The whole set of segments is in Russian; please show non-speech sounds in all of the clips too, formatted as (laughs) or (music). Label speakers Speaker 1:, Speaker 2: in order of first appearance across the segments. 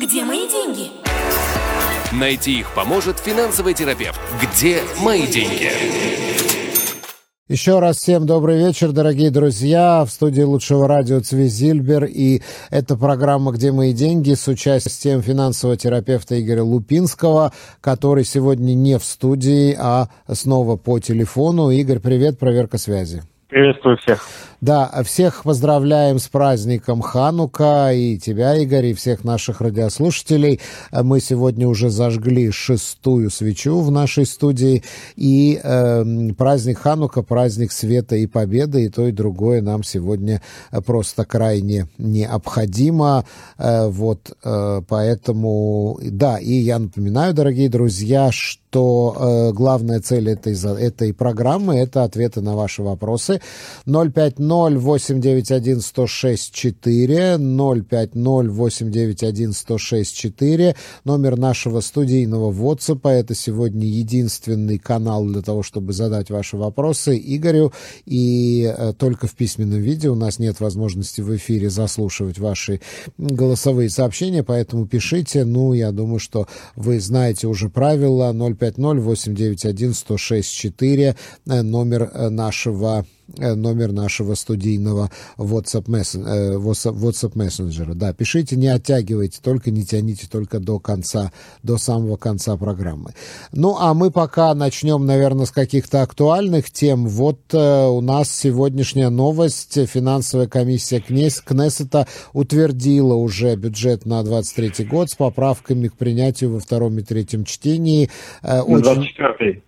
Speaker 1: Где мои деньги?
Speaker 2: Найти их поможет финансовый терапевт. Где мои деньги?
Speaker 3: Еще раз всем добрый вечер, дорогие друзья. В студии лучшего радио Цвизильбер. И это программа «Где мои деньги» с участием финансового терапевта Игоря Лупинского, который сегодня не в студии, а снова по телефону. Игорь, привет, проверка связи.
Speaker 4: Приветствую всех.
Speaker 3: Да, всех поздравляем с праздником Ханука и тебя, Игорь, и всех наших радиослушателей. Мы сегодня уже зажгли шестую свечу в нашей студии, и э, праздник Ханука, праздник света и победы, и то, и другое нам сегодня просто крайне необходимо. Э, вот, э, поэтому, да, и я напоминаю, дорогие друзья, что э, главная цель этой, этой программы – это ответы на ваши вопросы. 050 08911 106 4, 050 891 106 4, номер нашего студийного WhatsApp. Это сегодня единственный канал для того, чтобы задать ваши вопросы Игорю. И э, только в письменном виде у нас нет возможности в эфире заслушивать ваши голосовые сообщения, поэтому пишите. Ну, я думаю, что вы знаете уже правила 050 891 106 4, номер э, нашего Э, номер нашего студийного WhatsApp, э, WhatsApp мессенджера. Да, пишите, не оттягивайте, только не тяните только до конца, до самого конца программы. Ну, а мы пока начнем, наверное, с каких-то актуальных тем. Вот э, у нас сегодняшняя новость. Финансовая комиссия Кнессета утвердила уже бюджет на 23 год с поправками к принятию во втором и третьем чтении.
Speaker 4: Э, очень... 24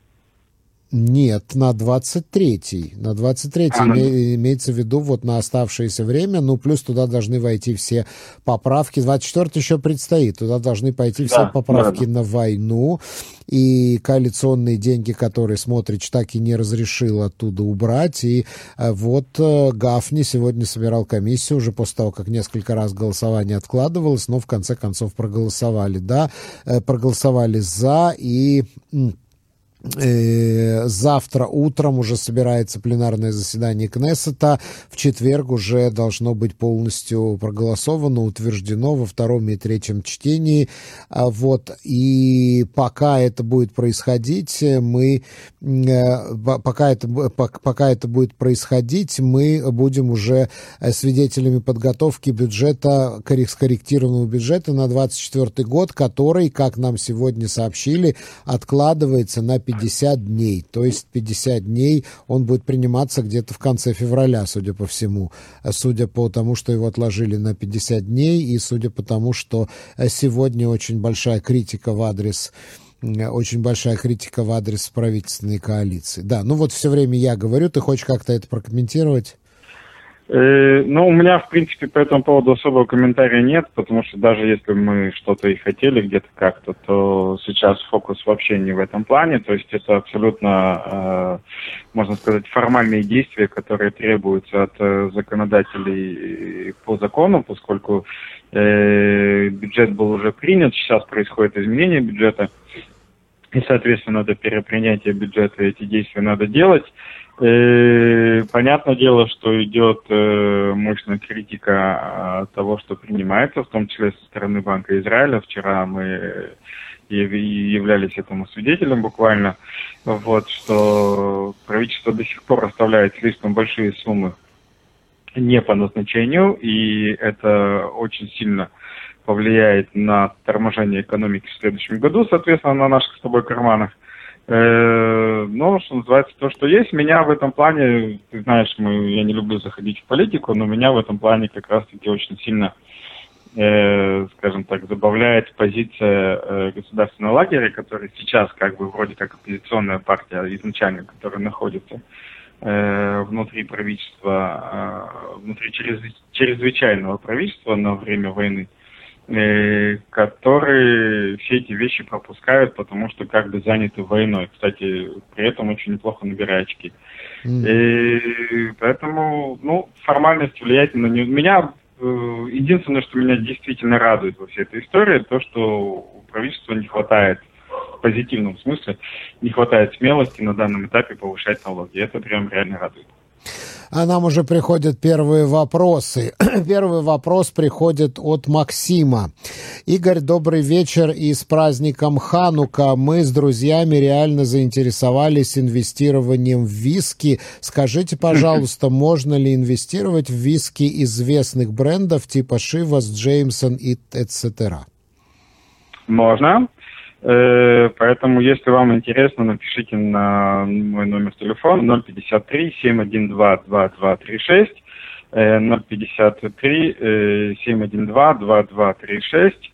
Speaker 3: нет, на 23-й. На 23-й а, име, имеется в виду вот на оставшееся время, ну, плюс туда должны войти все поправки. 24-й еще предстоит. Туда должны пойти все да, поправки да, на войну. И коалиционные деньги, которые Смотрич так и не разрешил оттуда убрать. И э, вот э, Гафни сегодня собирал комиссию уже после того, как несколько раз голосование откладывалось, но в конце концов проголосовали, да, э, проголосовали за и завтра утром уже собирается пленарное заседание Кнессета. В четверг уже должно быть полностью проголосовано, утверждено во втором и третьем чтении. А вот. И пока это будет происходить, мы э, пока это, пока это будет происходить, мы будем уже свидетелями подготовки бюджета, скорректированного бюджета на 2024 год, который, как нам сегодня сообщили, откладывается на 50 дней. То есть 50 дней он будет приниматься где-то в конце февраля, судя по всему. Судя по тому, что его отложили на 50 дней, и судя по тому, что сегодня очень большая критика в адрес очень большая критика в адрес правительственной коалиции. Да, ну вот все время я говорю, ты хочешь как-то это прокомментировать?
Speaker 4: Э, ну, у меня, в принципе, по этому поводу особого комментария нет, потому что даже если мы что-то и хотели где-то как-то, то сейчас фокус вообще не в этом плане. То есть это абсолютно, э, можно сказать, формальные действия, которые требуются от э, законодателей по закону, поскольку бюджет был уже принят, сейчас происходит изменение бюджета, и, соответственно, до перепринятия бюджета эти действия надо делать. Э, понятное дело, что идет э, мощная критика того, что принимается, в том числе со стороны Банка Израиля. Вчера мы являлись этому свидетелем буквально, вот, что правительство до сих пор оставляет слишком большие суммы не по назначению, и это очень сильно повлияет на торможение экономики в следующем году, соответственно, на наших с тобой карманах. Э, но, что называется, то, что есть, меня в этом плане, ты знаешь, мы, я не люблю заходить в политику, но меня в этом плане как раз-таки очень сильно, э, скажем так, забавляет позиция э, государственного лагеря, который сейчас как бы вроде как оппозиционная партия изначально, которая находится э, внутри правительства, э, внутри чрез, чрезвычайного правительства на время войны. Э, которые все эти вещи пропускают, потому что как бы заняты войной. Кстати, при этом очень неплохо набирая очки. Mm. И поэтому, ну, формальность влияет на не... Меня э, единственное, что меня действительно радует во всей этой истории, то, что у правительства не хватает в позитивном смысле, не хватает смелости на данном этапе повышать налоги. Это прям реально радует.
Speaker 3: А нам уже приходят первые вопросы. (clears throat) Первый вопрос приходит от Максима. Игорь, добрый вечер и с праздником Ханука. Мы с друзьями реально заинтересовались инвестированием в виски. Скажите, (clears throat) пожалуйста, можно ли инвестировать в виски известных брендов типа Шивас, Джеймсон и etc.?
Speaker 4: Можно. Э, поэтому, если вам интересно, напишите на мой номер телефона 053 712 2236 053 712 2236.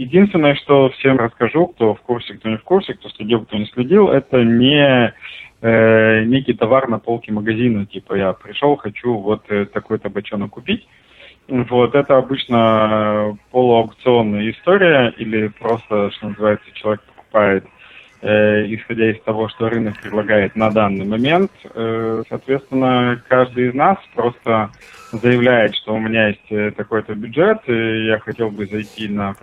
Speaker 4: Единственное, что всем расскажу, кто в курсе, кто не в курсе, кто следил, кто не следил, это не э, некий товар на полке магазина, типа я пришел, хочу вот э, такой-то бочонок купить. Вот, это обычно полуаукционная история, или просто, что называется, человек покупает, э, исходя из того, что рынок предлагает на данный момент. Э, соответственно, каждый из нас просто заявляет, что у меня есть э, такой-то бюджет, и я хотел бы зайти, на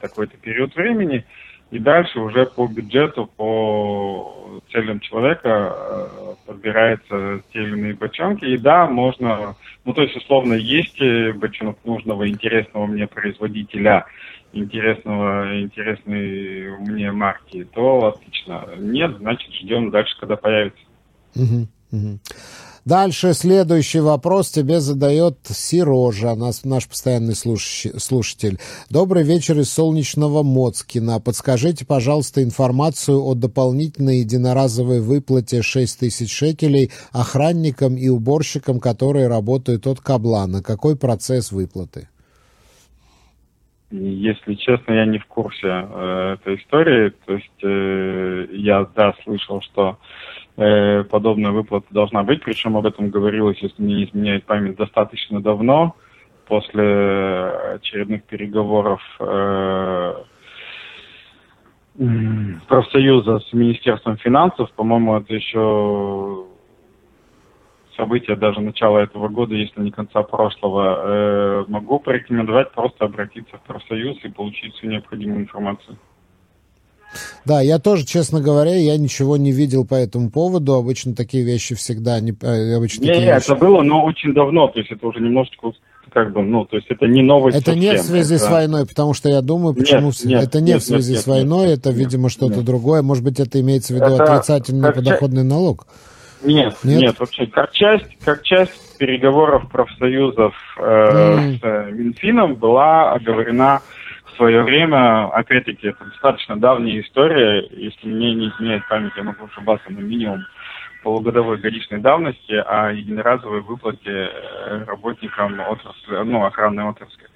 Speaker 4: такой-то период времени, и дальше уже по бюджету, по целям человека э, подбираются те или иные бочонки. И да, можно, ну то есть условно есть э, бочонок нужного, интересного мне производителя, интересного, интересной мне марки, то отлично. Нет, значит ждем дальше, когда появится.
Speaker 3: Угу, угу. Дальше следующий вопрос тебе задает Сирожа, нас, наш постоянный слушатель. Добрый вечер из солнечного Моцкина. Подскажите, пожалуйста, информацию о дополнительной единоразовой выплате 6 тысяч шекелей охранникам и уборщикам, которые работают от Каблана. Какой процесс выплаты?
Speaker 4: Если честно, я не в курсе э, этой истории. То есть э, я, да, слышал, что Э, подобная выплата должна быть. Причем об этом говорилось, если не изменяет память, достаточно давно, после очередных переговоров э, профсоюза с Министерством финансов. По-моему, это еще события даже начала этого года, если не конца прошлого. Э, могу порекомендовать просто обратиться в профсоюз и получить всю необходимую информацию.
Speaker 3: Да, я тоже, честно говоря, я ничего не видел по этому поводу. Обычно такие вещи всегда... Не,
Speaker 4: э, обычно не, не вещи... это было, но очень давно. То есть это уже немножечко как бы, ну, то есть это не новость
Speaker 3: Это совсем, не в связи это... с войной, потому что я думаю, почему... Нет, нет, это не нет, в связи нет, с войной, нет, это, нет, видимо, что-то нет. другое. Может быть, это имеется в виду это отрицательный как подоходный ча... налог?
Speaker 4: Нет, нет, нет, вообще, как часть, как часть переговоров профсоюзов э, mm. с Минфином была оговорена свое время, опять-таки, это достаточно давняя история, если мне не изменяет память, я могу ошибаться на минимум полугодовой годичной давности о единоразовой выплате э, работникам отрасли, ну, охранной отрасли.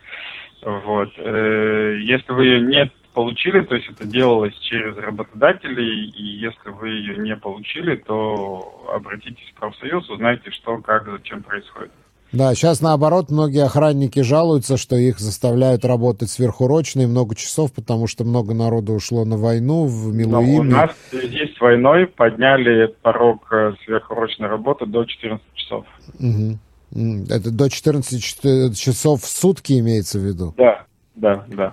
Speaker 4: Вот. Э, если вы ее не получили, то есть это делалось через работодателей, и если вы ее не получили, то обратитесь в профсоюз, узнайте, что, как, зачем происходит.
Speaker 3: Да, сейчас наоборот, многие охранники жалуются, что их заставляют работать сверхурочно и много часов, потому что много народу ушло на войну в Милуиме.
Speaker 4: у нас здесь с войной подняли порог э, сверхурочной работы до 14 часов.
Speaker 3: Угу. Это до 14 часов в сутки имеется в виду?
Speaker 4: Да, да, да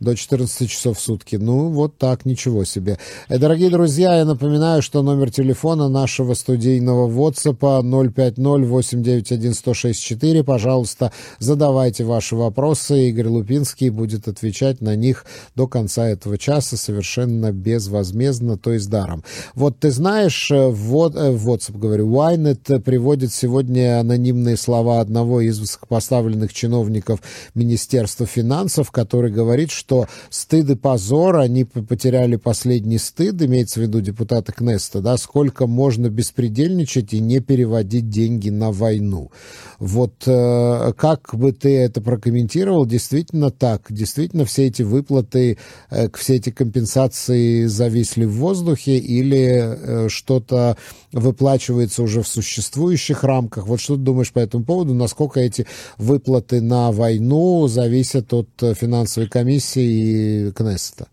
Speaker 3: до 14 часов в сутки. Ну, вот так, ничего себе. Э, дорогие друзья, я напоминаю, что номер телефона нашего студийного WhatsApp 050-891-1064. Пожалуйста, задавайте ваши вопросы. Игорь Лупинский будет отвечать на них до конца этого часа совершенно безвозмездно, то есть даром. Вот ты знаешь, э, вот, э, в WhatsApp говорю, Waynet приводит сегодня анонимные слова одного из высокопоставленных чиновников Министерства финансов, который говорит, что что стыд и позор, они потеряли последний стыд, имеется в виду депутаты Кнеста, да, сколько можно беспредельничать и не переводить деньги на войну. Вот э, как бы ты это прокомментировал? Действительно так, действительно все эти выплаты, э, все эти компенсации зависли в воздухе или э, что-то выплачивается уже в существующих рамках? Вот что ты думаешь по этому поводу? Насколько эти выплаты на войну зависят от финансовой комиссии и Кнессета?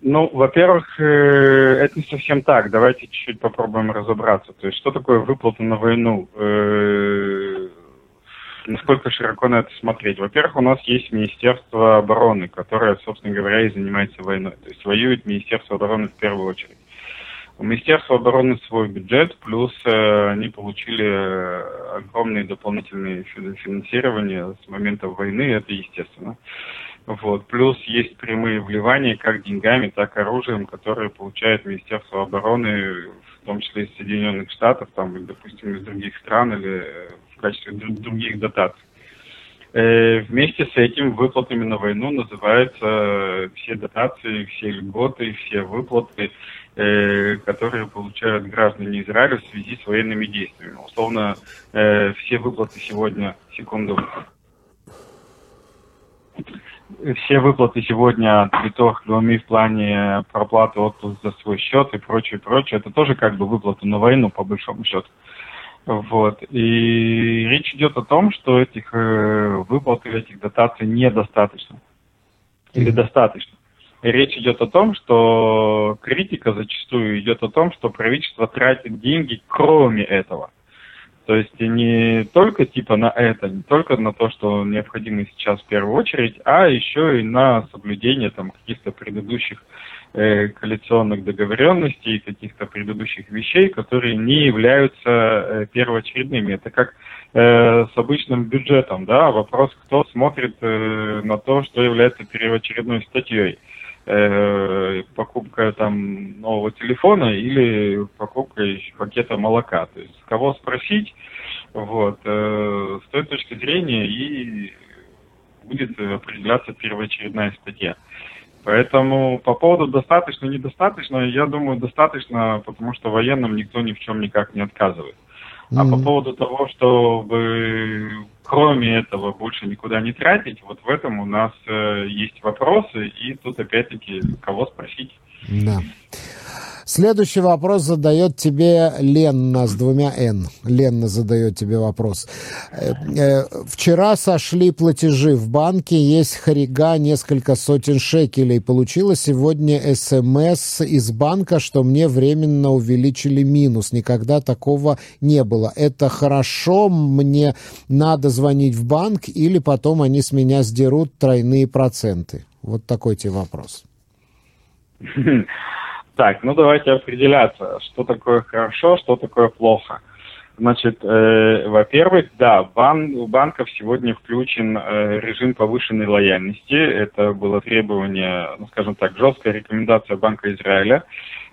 Speaker 4: Ну, во-первых, э, это не совсем так. Давайте чуть-чуть попробуем разобраться. То есть, что такое выплата на войну? Э, насколько широко на это смотреть? Во-первых, у нас есть Министерство обороны, которое, собственно говоря, и занимается войной. То есть, воюет Министерство обороны в первую очередь. У Министерства обороны свой бюджет, плюс э, они получили э, огромные дополнительные финансирования с момента войны, это естественно. Вот. Плюс есть прямые вливания как деньгами, так и оружием, которые получает Министерство обороны, в том числе из Соединенных Штатов, там, допустим, из других стран или э, в качестве других дотаций. Э, вместе с этим выплатами на войну называются все дотации, все льготы, все выплаты, которые получают граждане Израиля в связи с военными действиями. Условно, все выплаты сегодня, секунду, все выплаты сегодня от Битох Луми в плане проплаты отпуска за свой счет и прочее, прочее, это тоже как бы выплаты на войну, по большому счету. Вот. И речь идет о том, что этих э, выплат или этих дотаций недостаточно. Или достаточно. Речь идет о том, что критика зачастую идет о том, что правительство тратит деньги кроме этого. То есть не только типа на это, не только на то, что необходимо сейчас в первую очередь, а еще и на соблюдение там каких-то предыдущих э, коалиционных договоренностей, каких-то предыдущих вещей, которые не являются э, первоочередными. Это как э, с обычным бюджетом, да, вопрос, кто смотрит э, на то, что является первоочередной статьей. Э, покупка там нового телефона или покупка пакета молока. То есть кого спросить, вот, э, с той точки зрения и будет определяться первоочередная статья. Поэтому по поводу достаточно, недостаточно, я думаю, достаточно, потому что военным никто ни в чем никак не отказывает. А mm-hmm. по поводу того, чтобы кроме этого больше никуда не тратить, вот в этом у нас э, есть вопросы, и тут опять-таки кого спросить.
Speaker 3: Да. Следующий вопрос задает тебе Ленна с двумя «Н». Ленна задает тебе вопрос. Э, э, вчера сошли платежи в банке, есть харига, несколько сотен шекелей. Получила сегодня СМС из банка, что мне временно увеличили минус. Никогда такого не было. Это хорошо, мне надо звонить в банк или потом они с меня сдерут тройные проценты? Вот такой тебе вопрос. (laughs)
Speaker 4: Так, ну давайте определяться, что такое хорошо, что такое плохо. Значит, э, во-первых, да, бан, у банков сегодня включен э, режим повышенной лояльности. Это было требование, ну, скажем так, жесткая рекомендация Банка Израиля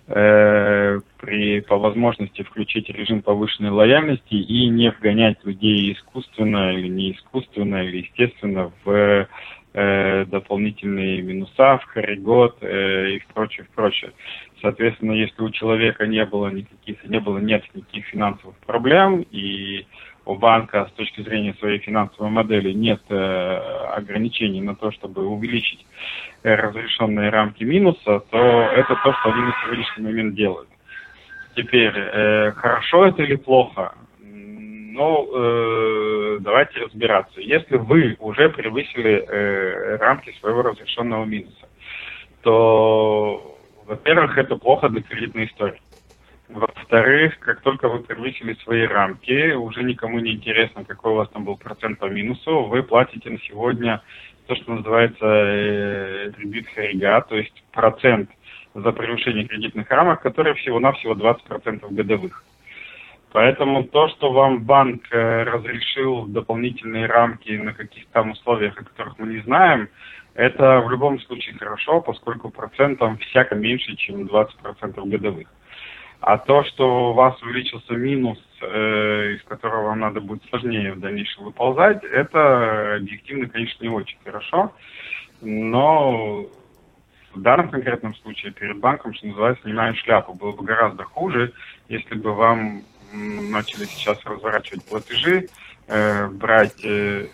Speaker 4: э, при, по возможности включить режим повышенной лояльности и не вгонять людей искусственно или не искусственно или естественно в э, дополнительные минуса, в харигот э, и прочее, прочее. Соответственно, если у человека не было никаких, не было, нет никаких финансовых проблем, и у банка с точки зрения своей финансовой модели нет э, ограничений на то, чтобы увеличить э, разрешенные рамки минуса, то это то, что они на сегодняшний момент делают. Теперь, э, хорошо это или плохо? Ну, э, давайте разбираться. Если вы уже превысили э, рамки своего разрешенного минуса, то во-первых, это плохо для кредитной истории. Во-вторых, как только вы превысили свои рамки, уже никому не интересно, какой у вас там был процент по минусу, вы платите на сегодня то, что называется э, ребит харига, то есть процент за превышение кредитных рамок, который всего-навсего 20% годовых. Поэтому то, что вам банк э, разрешил дополнительные рамки на каких-то там условиях, о которых мы не знаем, это в любом случае хорошо, поскольку процент там всяко меньше, чем 20% годовых. А то, что у вас увеличился минус, э, из которого вам надо будет сложнее в дальнейшем выползать, это объективно, конечно, не очень хорошо. Но в данном конкретном случае перед банком, что называется, снимаем шляпу. Было бы гораздо хуже, если бы вам начали сейчас разворачивать платежи, э, брать э,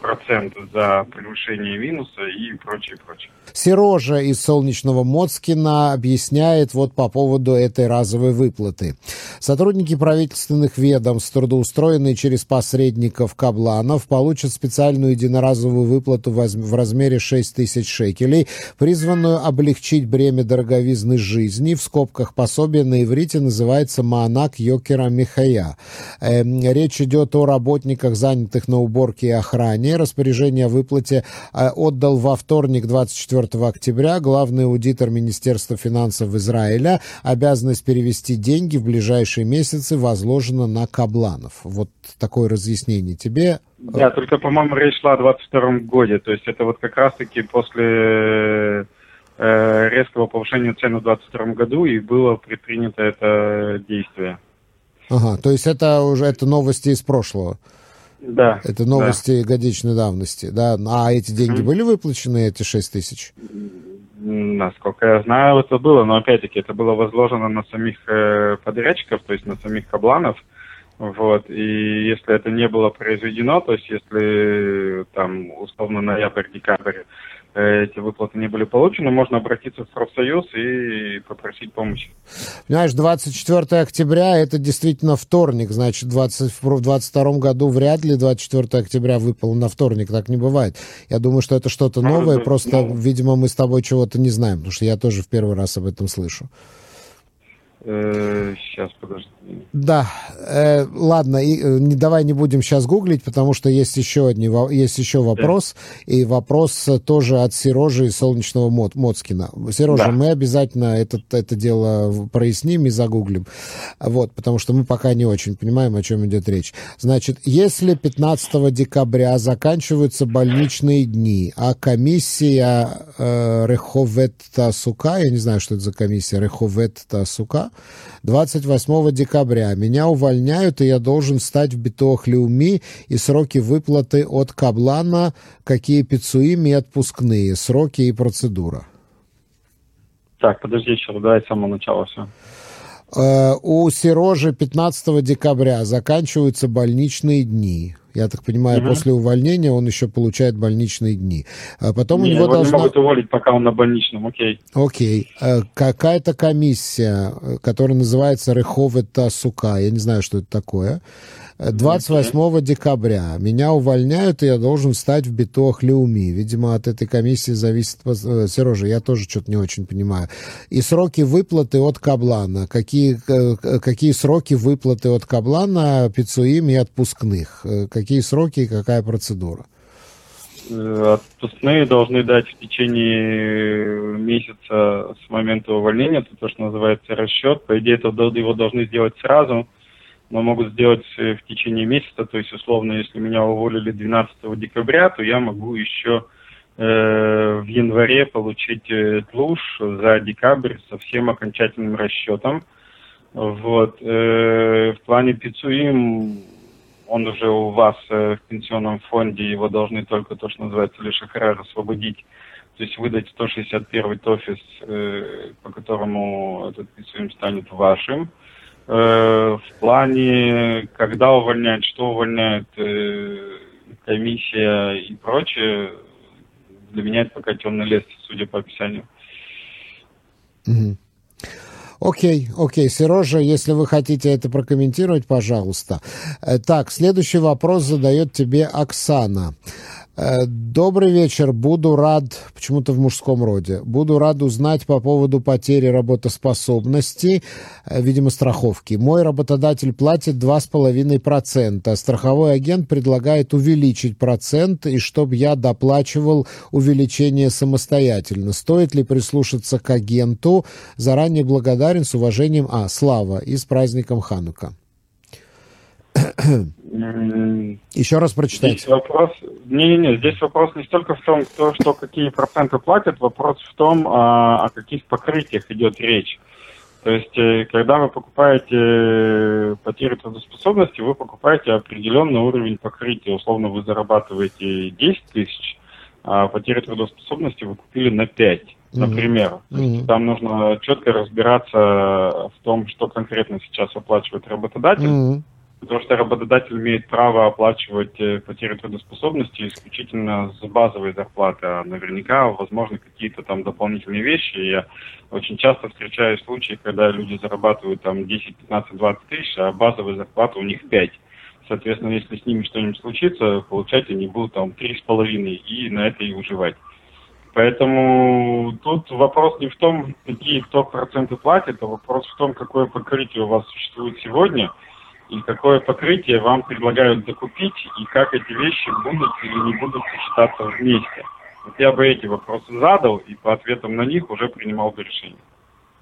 Speaker 4: процент за превышение минуса и прочее, прочее.
Speaker 3: Сережа из солнечного Моцкина объясняет вот по поводу этой разовой выплаты. Сотрудники правительственных ведомств, трудоустроенные через посредников Кабланов, получат специальную единоразовую выплату в размере 6 тысяч шекелей, призванную облегчить бремя дороговизны жизни. В скобках пособие на иврите называется «Маанак Йокера Михая». Эм, речь идет о работниках, занятых на уборке и охране, дней. Распоряжение о выплате э, отдал во вторник, 24 октября, главный аудитор Министерства финансов Израиля. Обязанность перевести деньги в ближайшие месяцы возложена на Кабланов. Вот такое разъяснение тебе.
Speaker 4: Да, только, по-моему, речь шла о 22 годе. То есть это вот как раз-таки после э, резкого повышения цен в 2022 году и было предпринято это действие.
Speaker 3: Ага, то есть это уже это новости из прошлого.
Speaker 4: Да.
Speaker 3: Это новости
Speaker 4: да.
Speaker 3: годичной давности, да. А эти деньги mm-hmm. были выплачены, эти 6 тысяч?
Speaker 4: Насколько я знаю, это было, но опять-таки это было возложено на самих э, подрядчиков, то есть на самих кабланов. Вот, и если это не было произведено, то есть если там условно ноябрь-декабрь эти выплаты не были получены, можно обратиться в профсоюз и попросить помощи.
Speaker 3: Знаешь, 24 октября это действительно вторник, значит, 20, в 2022 году вряд ли 24 октября выпало на вторник, так не бывает. Я думаю, что это что-то новое, Может, просто, ну... видимо, мы с тобой чего-то не знаем, потому что я тоже в первый раз об этом слышу.
Speaker 4: Э, сейчас, подожди.
Speaker 3: Да, э, ладно, и, э, давай не будем сейчас гуглить, потому что есть еще, одни, есть еще вопрос, да. и вопрос тоже от Сережи из Солнечного Мод, Моцкина. Сережа, да. мы обязательно это, это дело проясним и загуглим, вот, потому что мы пока не очень понимаем, о чем идет речь. Значит, если 15 декабря заканчиваются больничные дни, а комиссия э, Реховет Сука, я не знаю, что это за комиссия Реховет Сука, 28 декабря. Меня увольняют, и я должен стать в Битох Леуми, и сроки выплаты от Каблана, какие пицуим и отпускные, сроки и процедура.
Speaker 4: Так, подожди еще, давай с самого начала все.
Speaker 3: Э, у Серожи 15 декабря заканчиваются больничные дни. Я так понимаю, угу. после увольнения он еще получает больничные дни. А потом
Speaker 4: не,
Speaker 3: у него
Speaker 4: его
Speaker 3: должна...
Speaker 4: не могут уволить, пока он на больничном, окей.
Speaker 3: Окей. Э, какая-то комиссия, э, которая называется Реховета Сука, я не знаю, что это такое, 28 декабря меня увольняют, и я должен стать в битох Леуми. Видимо, от этой комиссии зависит... Э, Сережа, я тоже что-то не очень понимаю. И сроки выплаты от Каблана. Какие, э, какие сроки выплаты от Каблана, пицуим и отпускных? Э, какие сроки и какая процедура?
Speaker 4: Отпускные должны дать в течение месяца с момента увольнения, это то, что называется расчет. По идее, это его должны сделать сразу – но могут сделать э, в течение месяца. То есть, условно, если меня уволили 12 декабря, то я могу еще э, в январе получить э, тлуш за декабрь со всем окончательным расчетом. Вот. В плане пицуим он уже у вас в пенсионном фонде, его должны только то, что называется лишь охрар освободить, то есть выдать 161 тофис, э, по которому этот пицуим станет вашим. В плане, когда увольняют, что увольняют, э, комиссия и прочее, для меня это пока темный лес, судя по описанию.
Speaker 3: Окей, окей. Сережа, если вы хотите это прокомментировать, пожалуйста. Э, так, следующий вопрос задает тебе Оксана. Э, добрый вечер. Буду рад, почему-то в мужском роде, буду рад узнать по поводу потери работоспособности, э, видимо, страховки. Мой работодатель платит 2,5%. Страховой агент предлагает увеличить процент, и чтобы я доплачивал увеличение самостоятельно. Стоит ли прислушаться к агенту? Заранее благодарен с уважением. А, Слава, и с праздником Ханука. Еще раз прочитайте.
Speaker 4: Здесь вопрос, не-не-не, здесь вопрос не столько в том, кто, что какие проценты платят, вопрос в том, а, о каких покрытиях идет речь. То есть, э, когда вы покупаете э, потерю трудоспособности, вы покупаете определенный уровень покрытия. Условно, вы зарабатываете 10 тысяч, а потерю трудоспособности вы купили на 5, например. Mm-hmm. Там нужно четко разбираться в том, что конкретно сейчас оплачивает работодатель. Mm-hmm Потому что работодатель имеет право оплачивать э, потери трудоспособности исключительно с базовой зарплаты, а наверняка, возможно, какие-то там дополнительные вещи. Я очень часто встречаю случаи, когда люди зарабатывают там 10, 15, 20 тысяч, а базовая зарплата у них 5. Соответственно, если с ними что-нибудь случится, получать они будут там 3,5 и на это и выживать. Поэтому тут вопрос не в том, какие кто проценты платит, а вопрос в том, какое покрытие у вас существует сегодня – и какое покрытие вам предлагают закупить, и как эти вещи будут или не будут сочетаться вместе. Вот я бы эти вопросы задал, и по ответам на них уже принимал бы решение.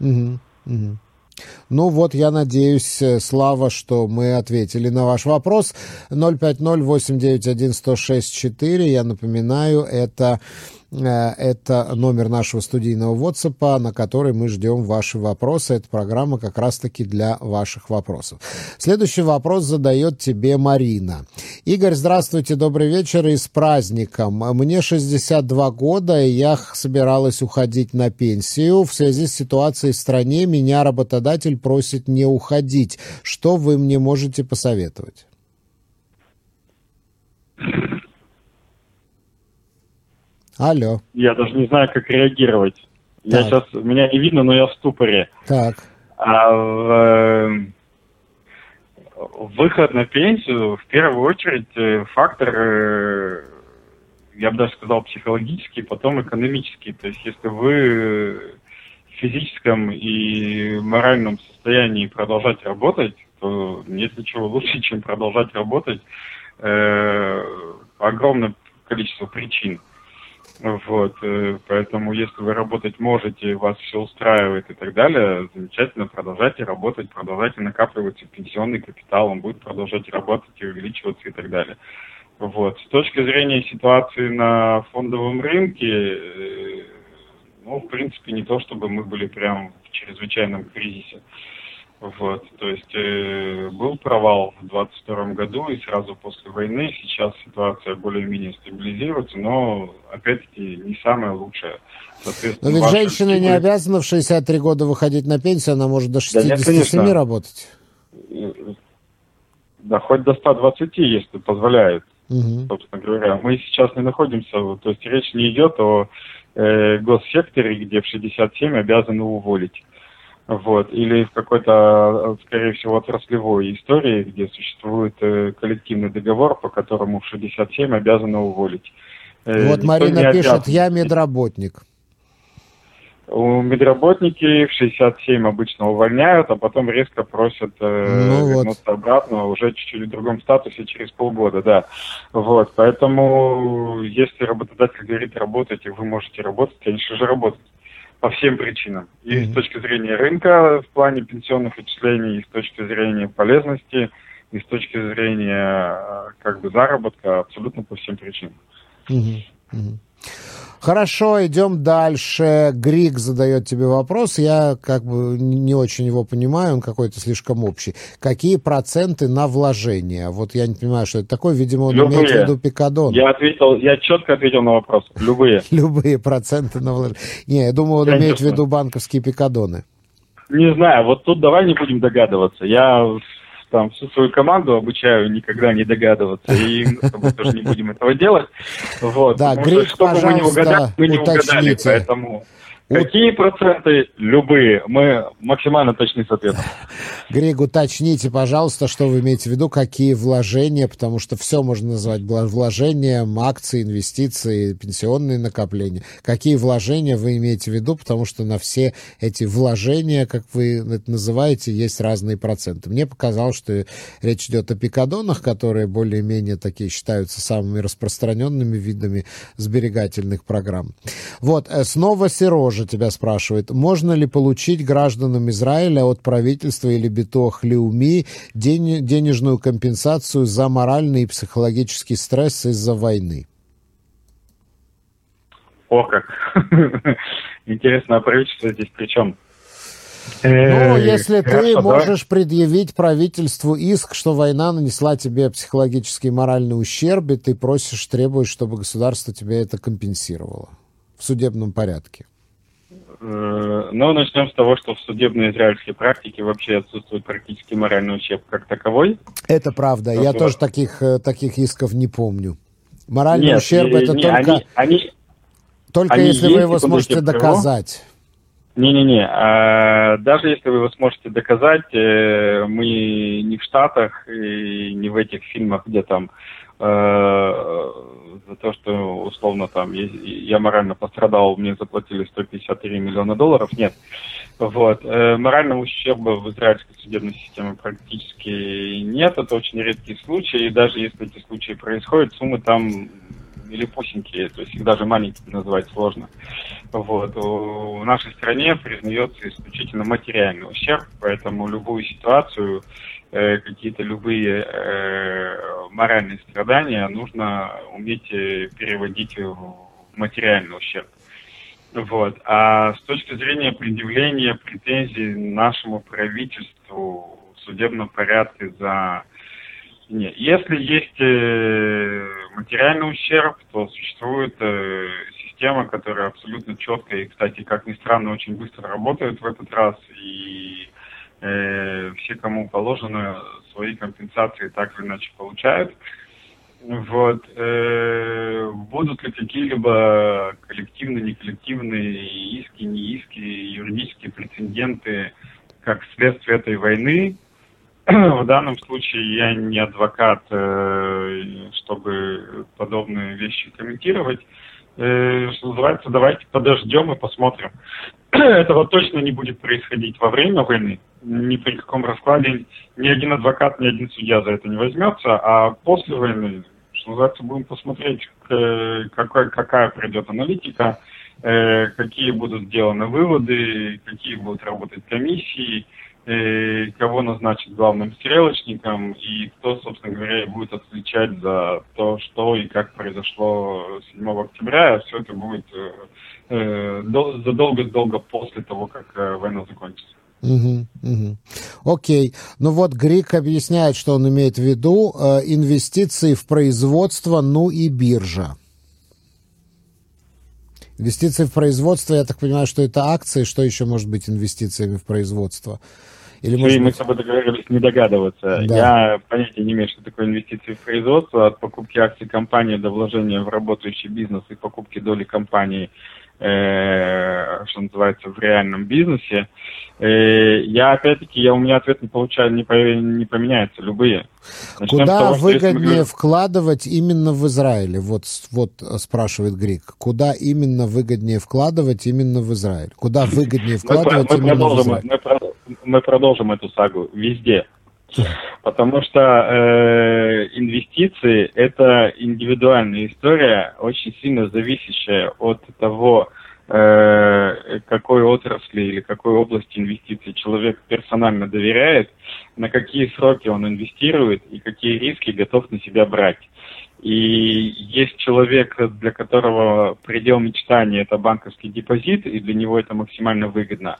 Speaker 3: Угу, угу. Ну вот, я надеюсь, э, Слава, что мы ответили на ваш вопрос. 050-891-1064, я напоминаю, это это номер нашего студийного WhatsApp, на который мы ждем ваши вопросы. Эта программа как раз-таки для ваших вопросов. Следующий вопрос задает тебе Марина. Игорь, здравствуйте, добрый вечер и с праздником. Мне 62 года, и я собиралась уходить на пенсию. В связи с ситуацией в стране меня работодатель просит не уходить. Что вы мне можете посоветовать? Алло.
Speaker 4: Я даже не знаю, как реагировать. Так. Я сейчас, меня не видно, но я в ступоре.
Speaker 3: Так.
Speaker 4: А в, выход на пенсию, в первую очередь, э, фактор, э, я бы даже сказал, психологический, потом экономический. То есть, если вы в физическом и моральном состоянии продолжать работать, то нет ничего лучше, (laughs) чем продолжать работать. Э, огромное количество причин. Вот, э, поэтому если вы работать можете, вас все устраивает и так далее, замечательно, продолжайте работать, продолжайте накапливать пенсионный капитал, он будет продолжать работать и увеличиваться и так далее. Вот. С точки зрения ситуации на фондовом рынке, э, ну, в принципе, не то, чтобы мы были прям в чрезвычайном кризисе. Вот, то есть э, был провал в 22 году и сразу после войны. Сейчас ситуация более-менее стабилизируется, но опять-таки не самая лучшая.
Speaker 3: Но ведь женщина не обязана в 63 года выходить на пенсию, она может до 67 да нет, работать.
Speaker 4: Да, хоть до 120, если позволяет, угу. собственно говоря. Мы сейчас не находимся, то есть речь не идет о э, госсекторе, где в 67 обязаны уволить вот, или в какой-то, скорее всего, отраслевой истории, где существует э, коллективный договор, по которому в 67 обязаны уволить.
Speaker 3: Э, вот Никто Марина пишет, я медработник.
Speaker 4: У медработники в 67 обычно увольняют, а потом резко просят э, ну, вернуться вот. обратно, уже чуть-чуть в другом статусе через полгода, да. Вот, поэтому если работодатель говорит работать, и вы можете работать, конечно же, работать по всем причинам. И mm-hmm. с точки зрения рынка в плане пенсионных отчислений, и с точки зрения полезности, и с точки зрения э, как бы заработка, абсолютно по всем причинам.
Speaker 3: Mm-hmm. Mm-hmm. Хорошо, идем дальше. Грик задает тебе вопрос. Я как бы не очень его понимаю, он какой-то слишком общий. Какие проценты на вложение? Вот я не понимаю, что это такое. Видимо, он Любые. имеет в виду пикадон.
Speaker 4: Я ответил, я четко ответил на вопрос. Любые. (laughs)
Speaker 3: Любые проценты на вложение. Не, я думаю, он Конечно. имеет в виду банковские пикадоны.
Speaker 4: Не знаю, вот тут давай не будем догадываться. Я там всю свою команду обучаю никогда не догадываться, и мы тоже не будем этого делать. Вот,
Speaker 3: да, Грик, что, чтобы мы не угадали,
Speaker 4: мы не угадали, поэтому... Какие проценты? Любые. Мы максимально точны с ответом. (laughs)
Speaker 3: Григ, уточните, пожалуйста, что вы имеете в виду, какие вложения, потому что все можно назвать вложением, акции, инвестиции, пенсионные накопления. Какие вложения вы имеете в виду, потому что на все эти вложения, как вы это называете, есть разные проценты. Мне показалось, что речь идет о пикадонах, которые более-менее такие считаются самыми распространенными видами сберегательных программ. Вот, э, снова Серожа тоже тебя спрашивает, можно ли получить гражданам Израиля от правительства или Битох Леуми денежную компенсацию за моральный и психологический стресс из-за войны?
Speaker 4: О, как. (laughs) Интересно, а правительство здесь при чем?
Speaker 3: Ну, если ты можешь предъявить правительству иск, что война нанесла тебе психологический и моральный ущерб, и ты просишь, требуешь, чтобы государство тебе это компенсировало в судебном порядке.
Speaker 4: Э, но начнем с того, что в судебной израильской практике вообще отсутствует практически моральный ущерб как таковой.
Speaker 3: Это правда. Я тоже таких, э, таких исков не помню. Моральный Нет, ущерб не, это не, только, они, они, только они если вы его сможете доказать.
Speaker 4: Не-не-не, а, даже если вы его сможете доказать, э, мы не в Штатах и не в этих фильмах, где там Э, за то, что условно там я морально пострадал, мне заплатили 153 миллиона долларов. Нет. Вот. Э, морального ущерба в израильской судебной системе практически нет. Это очень редкие случаи. И даже если эти случаи происходят, суммы там или пусенькие, то есть их даже маленькие назвать сложно. Вот. В нашей стране признается исключительно материальный ущерб, поэтому любую ситуацию, какие-то любые э, моральные страдания нужно уметь переводить в материальный ущерб. Вот. А с точки зрения предъявления претензий нашему правительству в судебном порядке за... Нет. Если есть э, материальный ущерб, то существует э, система, которая абсолютно четкая и, кстати, как ни странно, очень быстро работает в этот раз. И э, все, кому положено, свои компенсации так или иначе получают. Вот. Э, будут ли какие-либо коллективные, неколлективные иски, не иски, юридические прецеденты как следствие этой войны? (clears throat) В данном случае я не адвокат, э, чтобы подобные вещи комментировать. Э, что называется, давайте подождем и посмотрим. (clears throat) Этого точно не будет происходить во время войны. Ни при каком раскладе ни один адвокат, ни один судья за это не возьмется. А после войны, что называется, будем посмотреть, какая, какая придет аналитика, э, какие будут сделаны выводы, какие будут работать комиссии, э, кого назначить главным стрелочником и кто, собственно говоря, будет отвечать за то, что и как произошло 7 октября. А все это будет э, задолго-долго после того, как война закончится.
Speaker 3: Угу, угу. Окей. Ну вот Грик объясняет, что он имеет в виду э, инвестиции в производство, ну и биржа. Инвестиции в производство, я так понимаю, что это акции, что еще может быть инвестициями в производство?
Speaker 4: Или, может мы быть... с тобой договорились не догадываться. Да. Я понятия не имею, что такое инвестиции в производство. От покупки акций компании до вложения в работающий бизнес и покупки доли компании – э, что называется, в реальном бизнесе, э, я опять-таки, я у меня ответ не получаю, не, по, не поменяется, любые.
Speaker 3: Начнем Куда того, выгоднее мы... вкладывать именно в Израиле? Вот, вот спрашивает Грик. Куда именно выгоднее вкладывать именно в Израиль? Куда выгоднее вкладывать
Speaker 4: мы,
Speaker 3: мы именно
Speaker 4: в Израиль? Мы, мы продолжим эту сагу везде. Потому что э, инвестиции это индивидуальная история, очень сильно зависящая от того, э, какой отрасли или какой области инвестиций человек персонально доверяет, на какие сроки он инвестирует и какие риски готов на себя брать. И есть человек, для которого предел мечтания – это банковский депозит, и для него это максимально выгодно.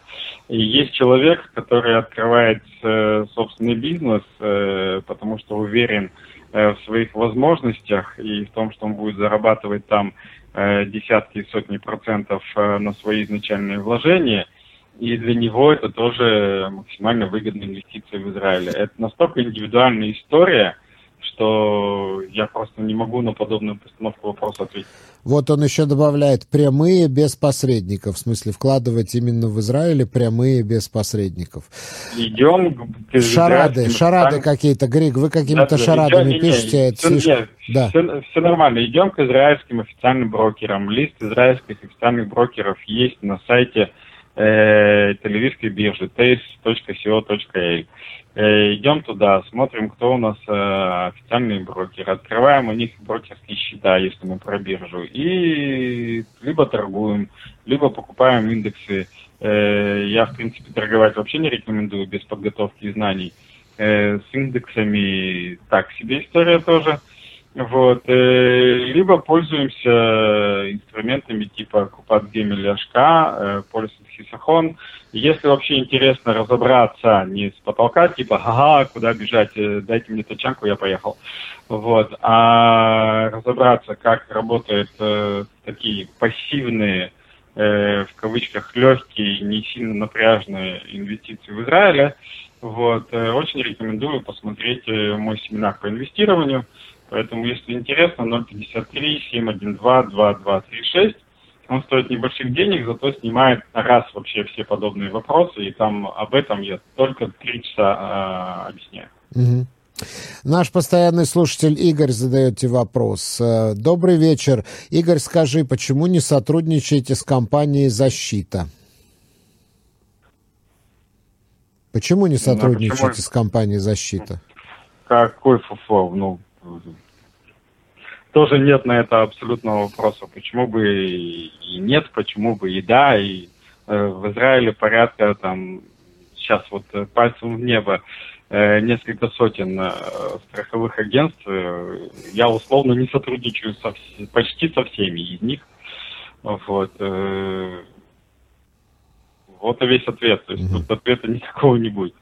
Speaker 4: И есть человек, который открывает э, собственный бизнес, э, потому что уверен э, в своих возможностях и в том, что он будет зарабатывать там э, десятки и сотни процентов э, на свои изначальные вложения – и для него это тоже максимально выгодная инвестиция в Израиле. Это настолько индивидуальная история – что я просто не могу на подобную постановку вопроса ответить.
Speaker 3: Вот он еще добавляет прямые без посредников, в смысле вкладывать именно в Израиле прямые без посредников.
Speaker 4: Идем
Speaker 3: к Шарады, шарады какие-то, Григ, вы какими-то да, шарадами идем, пишете. Не, не, это
Speaker 4: все, слишком... нет, да. все, все нормально, идем к израильским официальным брокерам. Лист израильских официальных брокеров есть на сайте э, телевизской биржи tace.co.il. Э, идем туда, смотрим, кто у нас э, официальные брокеры, открываем у них брокерские счета, если мы про биржу, и либо торгуем, либо покупаем индексы. Э, я, в принципе, торговать вообще не рекомендую без подготовки и знаний. С индексами так себе история тоже. Вот. Либо пользуемся инструментами типа Купат Гемель Ашка, Полис Хисахон. Если вообще интересно разобраться не с потолка, типа, ага, куда бежать, э, дайте мне тачанку, я поехал. Вот, а разобраться, как работают э, такие пассивные, э, в кавычках, легкие, не сильно напряжные инвестиции в Израиле, вот, э, очень рекомендую посмотреть э, мой семинар по инвестированию. Поэтому, если интересно, 053 712 2236 он стоит небольших денег, зато снимает раз вообще все подобные вопросы, и там об этом я только три часа э, объясняю.
Speaker 3: Угу. Наш постоянный слушатель Игорь задает тебе вопрос. Э, добрый вечер. Игорь, скажи, почему не сотрудничаете с компанией «Защита»? Почему не сотрудничаете ну, почему... с компанией «Защита»?
Speaker 4: Какой фуфло? Ну, тоже нет на это абсолютного вопроса. Почему бы и нет, почему бы и да. И э, в Израиле порядка там сейчас вот э, пальцем в небо э, несколько сотен э, страховых агентств. Э, я условно не сотрудничаю со, почти со всеми из них. Вот. Э, вот и весь ответ. То есть mm-hmm. тут ответа никакого не будет.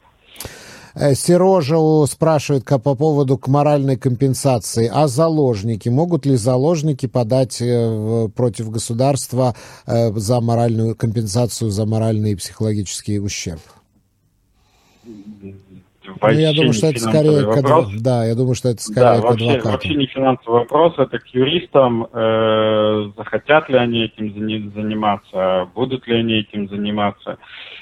Speaker 3: Э, Серожа спрашивает по поводу к моральной компенсации. А заложники? Могут ли заложники подать э, против государства э, за моральную компенсацию за моральный и психологический ущерб? Ну, я думаю, что это скорее вопрос. к, да, я думаю, что это скорее да,
Speaker 4: вообще, адвокатам. Вообще не финансовый вопрос, это к юристам. Э, захотят ли они этим заниматься, будут ли они этим заниматься,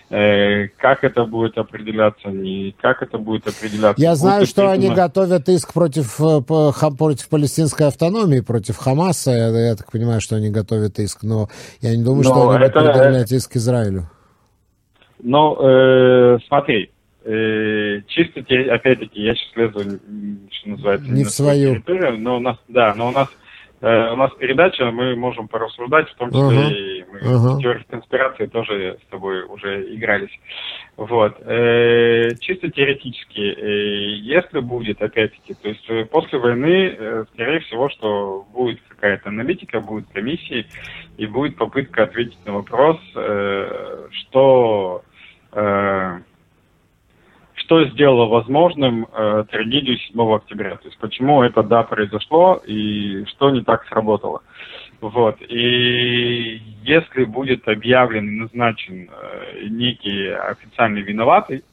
Speaker 4: э, как это будет определяться, не как это будет определяться.
Speaker 3: Я знаю, что они готовят иск против, э, против палестинской автономии, против Хамаса. Я, я так понимаю, что они готовят иск, но я не думаю, но что они это, будут предъявлять иск Израилю.
Speaker 4: Ну, э, смотри, Э, чисто, опять-таки, я сейчас лезу, что называется,
Speaker 3: не в свою территорию,
Speaker 4: но у нас, да, но у нас э, у нас передача, мы можем порассуждать, в том числе uh-huh. и мы uh-huh. в теории конспирации тоже с тобой уже игрались. Вот. Э, чисто теоретически, э, если будет, опять-таки, то есть э, после войны, э, скорее всего, что будет какая-то аналитика, будет комиссии, и будет попытка ответить на вопрос, э, что э, что сделало возможным э, трагедию 7 октября. То есть почему это да произошло и что не так сработало. Вот. И если будет объявлен и назначен э, некий официальный виноватый,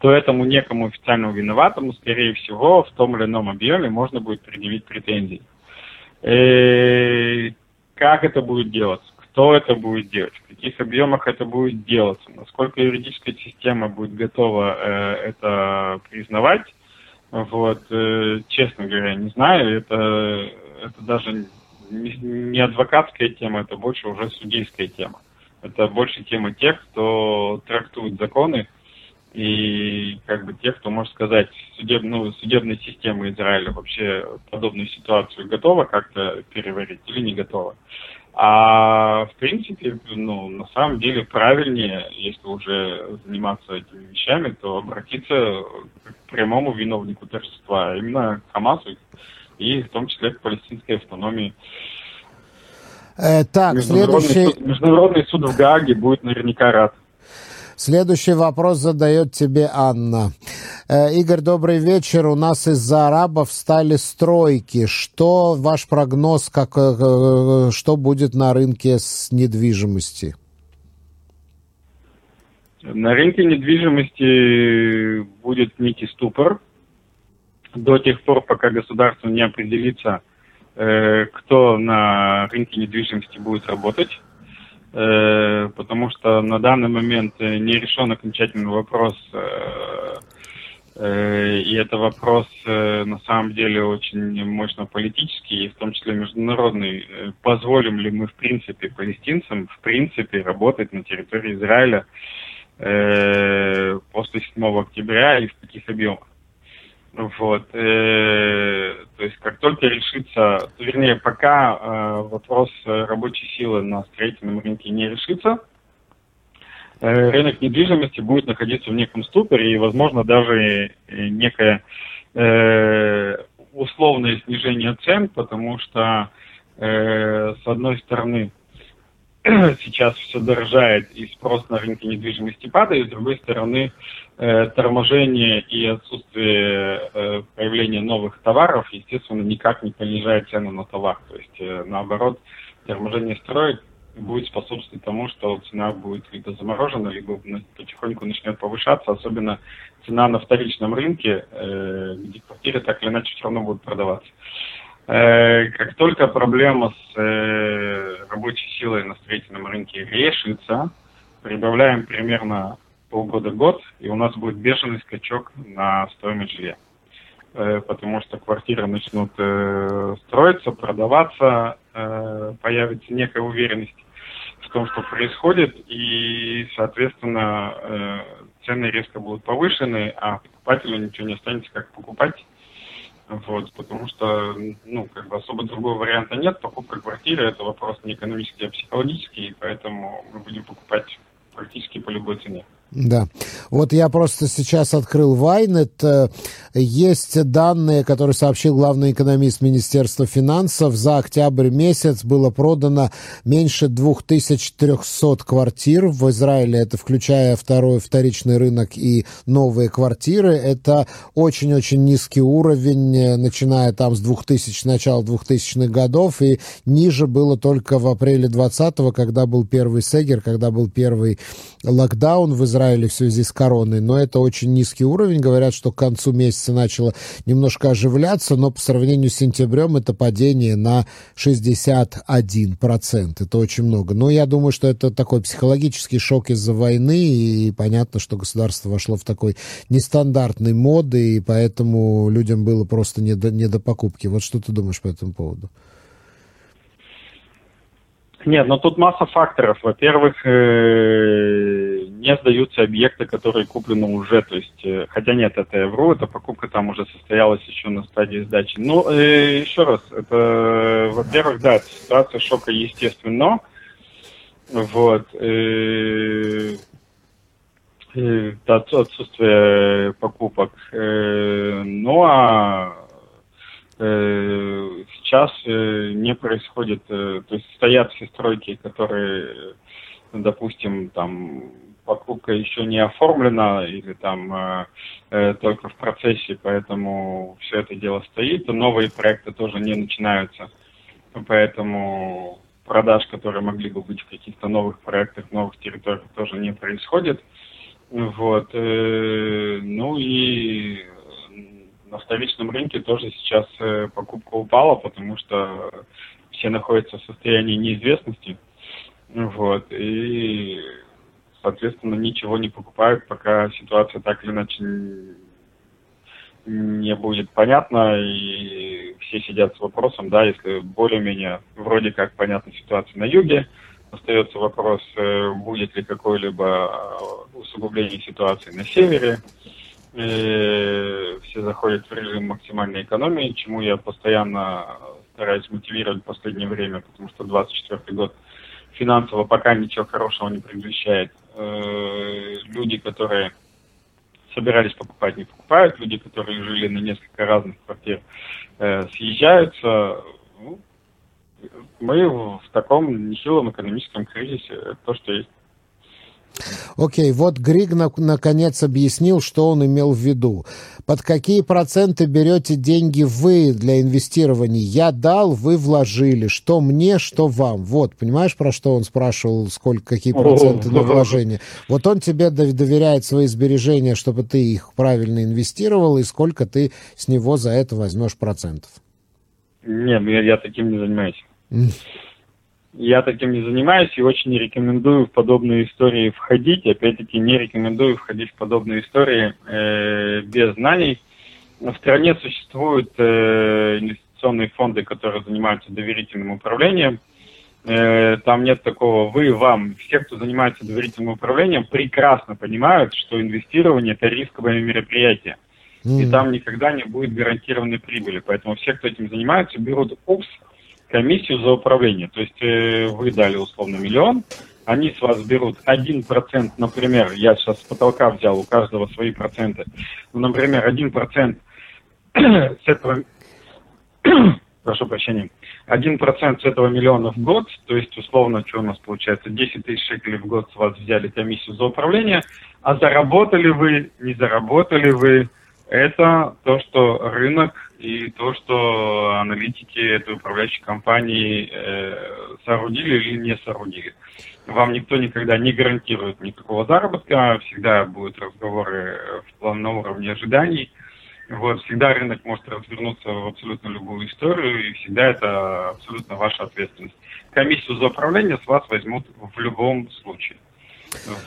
Speaker 4: то этому некому официальному виноватому, скорее всего, в том или ином объеме можно будет предъявить претензии. И э, как это будет делаться? Кто это будет делать, в каких объемах это будет делаться, насколько юридическая система будет готова э, это признавать. Вот, э, честно говоря, не знаю, это, это даже не, не адвокатская тема, это больше уже судейская тема. Это больше тема тех, кто трактует законы и как бы тех, кто может сказать, судеб, ну, судебная система Израиля вообще подобную ситуацию готова как-то переварить или не готова. А в принципе, ну, на самом деле правильнее, если уже заниматься этими вещами, то обратиться к прямому виновнику торжества, а именно к Хамасу и в том числе к палестинской автономии.
Speaker 3: Э, так,
Speaker 4: международный, следующий... суд, международный суд в Гааге будет наверняка рад.
Speaker 3: Следующий вопрос задает тебе Анна. Э, Игорь, добрый вечер. У нас из-за арабов стали стройки. Что ваш прогноз, как, э, э, что будет на рынке с недвижимости?
Speaker 4: На рынке недвижимости будет некий ступор до тех пор, пока государство не определится, кто на рынке недвижимости будет работать. Э, потому что на данный момент э, не решен окончательный вопрос, э, и это вопрос на самом деле очень мощно политический, и в том числе международный. Позволим ли мы в принципе палестинцам в принципе работать на территории Израиля после 7 октября и в каких объемах? Вот. Э, то есть как только решится, вернее, пока э, вопрос рабочей силы на строительном рынке не решится, э, рынок недвижимости будет находиться в неком ступоре и, возможно, даже э, некое э, условное снижение цен, потому что, э, с одной стороны, (clears throat) сейчас все дорожает и спрос на рынке недвижимости падает, с другой стороны, э, торможение и отсутствие э, появления новых товаров, естественно, никак не понижает цену на товар. То есть, э, наоборот, торможение строит будет способствовать тому, что цена будет либо заморожена, либо потихоньку начнет повышаться, особенно цена на вторичном рынке, э, где квартиры так или иначе все равно будут продаваться. Э, как только проблема с э, рабочей силой на строительном рынке решится, прибавляем примерно полгода-год, и у нас будет бешеный скачок на стоимость жилья. Э, потому что квартиры начнут строиться, продаваться, появится некая уверенность в том, что происходит, и, соответственно, цены резко будут повышены, а покупателю ничего не останется, как покупать. Вот, потому что, ну, как бы особо другого варианта нет. Покупка квартиры – это вопрос не экономический, а психологический, поэтому мы будем покупать практически по любой цене.
Speaker 3: Да. Вот я просто сейчас открыл Вайнет. Э, есть данные, которые сообщил главный экономист Министерства финансов. За октябрь месяц было продано меньше 2300 квартир в Израиле. Это включая второй, вторичный рынок и новые квартиры. Это очень-очень низкий уровень, э, начиная там с 2000, начала 2000-х годов. И ниже было только в апреле 2020, когда был первый сегер, когда был первый локдаун в Израиле Израиле в связи с короной, но это очень низкий уровень. Говорят, что к концу месяца начало немножко оживляться, но по сравнению с сентябрем это падение на 61%. Это очень много. Но я думаю, что это такой психологический шок из-за войны, и понятно, что государство вошло в такой нестандартный мод, и поэтому людям было просто не до, не до покупки. Вот что ты думаешь по этому поводу?
Speaker 4: Нет, но тут масса факторов. Во-первых, э, не сдаются объекты, которые куплены уже. То есть, э, хотя нет, это я вру, эта покупка там уже состоялась еще на стадии сдачи. Ну, э, еще раз, это, во-первых, да, ситуация шока, естественно. Вот. Отсутствие покупок. Ну, а сейчас э, не происходит, э, то есть стоят все стройки, которые, допустим, там покупка еще не оформлена или там только в процессе, поэтому все это дело стоит. Новые проекты тоже не начинаются, поэтому продаж, которые могли бы быть в каких-то новых проектах, новых территориях, тоже не происходит. Вот. Ну и на вторичном рынке тоже сейчас э, покупка упала, потому что все находятся в состоянии неизвестности. Вот, и, соответственно, ничего не покупают, пока ситуация так или иначе не будет понятна, и все сидят с вопросом, да, если более-менее вроде как понятна ситуация на юге, остается вопрос, э, будет ли какое-либо усугубление ситуации на севере, и все заходят в режим максимальной экономии, чему я постоянно стараюсь мотивировать в последнее время, потому что 24 год финансово пока ничего хорошего не предвещает. Э, люди, которые собирались покупать, не покупают. Люди, которые жили на несколько разных квартир, э, съезжаются. Ну, мы в таком нехилом экономическом кризисе, то, что есть.
Speaker 3: Окей, вот Григ на, наконец объяснил, что он имел в виду. Под какие проценты берете деньги вы для инвестирования? Я дал, вы вложили. Что мне, что вам. Вот, понимаешь, про что он спрашивал, сколько, какие проценты на вложение? Вот он тебе доверяет свои сбережения, чтобы ты их правильно инвестировал, и сколько ты с него за это возьмешь процентов?
Speaker 4: Нет, я, я таким не занимаюсь. Я таким не занимаюсь и очень не рекомендую в подобные истории входить. Опять-таки не рекомендую входить в подобные истории э, без знаний. В стране существуют э, инвестиционные фонды, которые занимаются доверительным управлением. Э, там нет такого вы, вам. Все, кто занимается доверительным управлением, прекрасно понимают, что инвестирование – это рисковое мероприятие. Mm-hmm. И там никогда не будет гарантированной прибыли. Поэтому все, кто этим занимается, берут упс – комиссию за управление. То есть э, вы дали условно миллион, они с вас берут 1%, например, я сейчас с потолка взял, у каждого свои проценты, ну, например, 1% (clears throat) с этого, (clears throat) прошу прощения, 1% с этого миллиона в год, то есть условно, что у нас получается, 10 тысяч шекелей в год с вас взяли комиссию за управление, а заработали вы, не заработали вы, это то, что рынок и то, что аналитики этой управляющей компании э, соорудили или не соорудили. Вам никто никогда не гарантирует никакого заработка, всегда будут разговоры в, на уровне ожиданий. Вот, всегда рынок может развернуться в абсолютно любую историю, и всегда это абсолютно ваша ответственность. Комиссию за управление с вас возьмут в любом случае.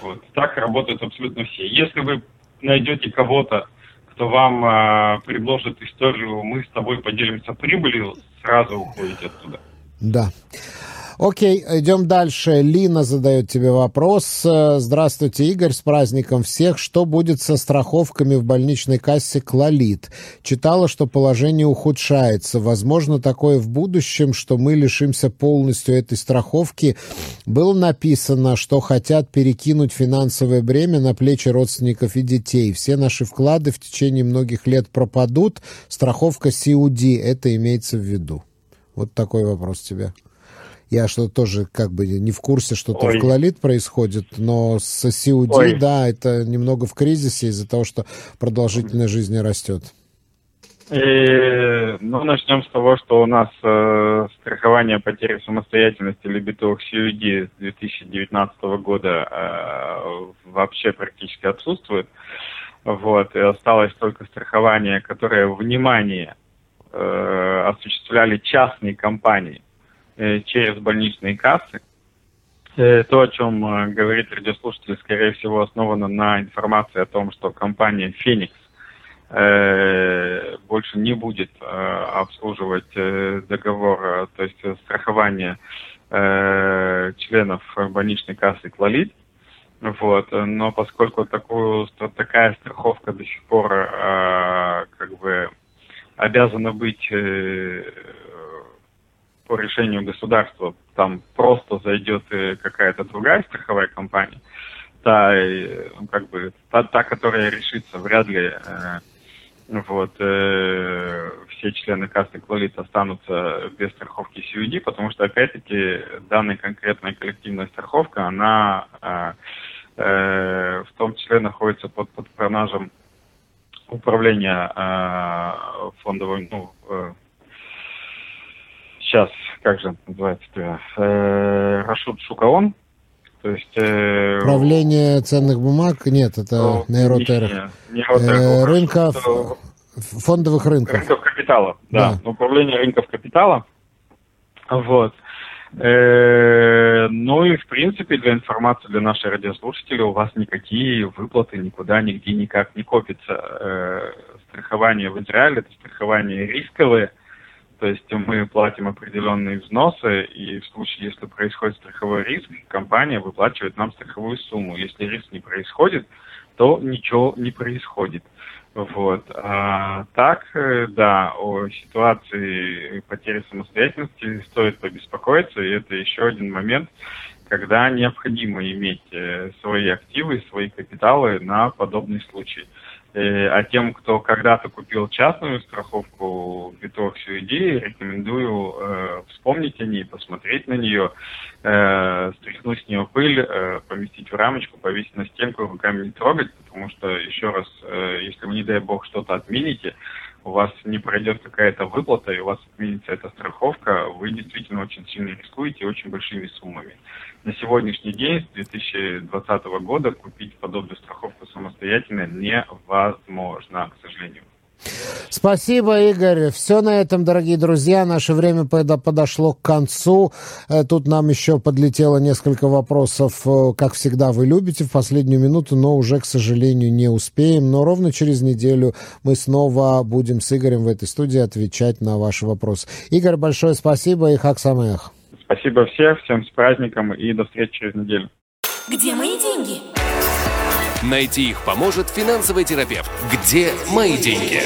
Speaker 4: Вот. Так работают абсолютно все. Если вы найдете кого-то, кто вам э, предложит историю, мы с тобой поделимся прибылью, сразу уходите оттуда.
Speaker 3: Да. Окей, идем дальше. Лина задает тебе вопрос. Здравствуйте, Игорь, с праздником всех. Что будет со страховками в больничной кассе «Клолит»? Читала, что положение ухудшается. Возможно, такое в будущем, что мы лишимся полностью этой страховки. Было написано, что хотят перекинуть финансовое бремя на плечи родственников и детей. Все наши вклады в течение многих лет пропадут. Страховка CUD, это имеется в виду. Вот такой вопрос тебе. Я что тоже как бы не в курсе, что то в Клолит происходит, но с Ой. да, это немного в кризисе из-за того, что продолжительность жизни растет.
Speaker 4: И, ну, начнем с того, что у нас э, страхование потери самостоятельности или битовых CUD с 2019 года э, вообще практически отсутствует. Вот, и осталось только страхование, которое, внимание, э, осуществляли частные компании. Э, через больничные кассы. Э, то, о чем э, говорит радиослушатель, скорее всего, основано на информации о том, что компания «Феникс» больше не будет обслуживать договор, то есть страхование членов больничной кассы «Клолит». Вот. Но поскольку такую, такая страховка до сих пор как бы обязана быть по решению государства там просто зайдет какая-то другая страховая компания, та, э, ну, как бы, та, та которая решится, вряд ли э, вот, э, все члены кассы Клолит останутся без страховки CUD, потому что, опять-таки, данная конкретная коллективная страховка, она э, э, в том числе находится под, под пронажем управления э, фондовым, ну, э, сейчас, как же называется, э, Рашид Шукаон,
Speaker 3: то есть... Э, Управление ценных бумаг? Нет, это ну, нейротерах. Не, э, рынков, фондовых рынков.
Speaker 4: Рынков капитала, да. да. Управление рынков капитала. Вот. Э, ну и, в принципе, для информации для наших радиослушателей у вас никакие выплаты никуда, нигде никак не копятся. Э, страхование в Израиле – это страхование рисковое, то есть мы платим определенные взносы, и в случае, если происходит страховой риск, компания выплачивает нам страховую сумму. Если риск не происходит, то ничего не происходит. Вот. А, так, э, да, о ситуации потери самостоятельности стоит побеспокоиться, и это еще один момент, когда необходимо иметь э, свои активы, свои капиталы на подобный случай. А тем, кто когда-то купил частную страховку биток идеи, рекомендую э, вспомнить о ней, посмотреть на нее, э, стряхнуть с нее пыль, э, поместить в рамочку, повесить на стенку, руками не трогать, потому что, еще раз, э, если вы, не дай бог, что-то отмените, у вас не пройдет какая-то выплата, и у вас отменится эта страховка, вы действительно очень сильно рискуете очень большими суммами. На сегодняшний день, с 2020 года, купить подобную страховку самостоятельно невозможно, к сожалению.
Speaker 3: Спасибо, Игорь. Все на этом, дорогие друзья. Наше время подошло к концу. Э, тут нам еще подлетело несколько вопросов. Э, как всегда, вы любите в последнюю минуту, но уже, к сожалению, не успеем. Но ровно через неделю мы снова будем с Игорем в этой студии отвечать на ваши вопросы. Игорь, большое спасибо и хак самых.
Speaker 4: Спасибо всем, всем с праздником и до встречи через неделю.
Speaker 2: Где мои деньги? Найти их поможет финансовый терапевт. Где мои деньги?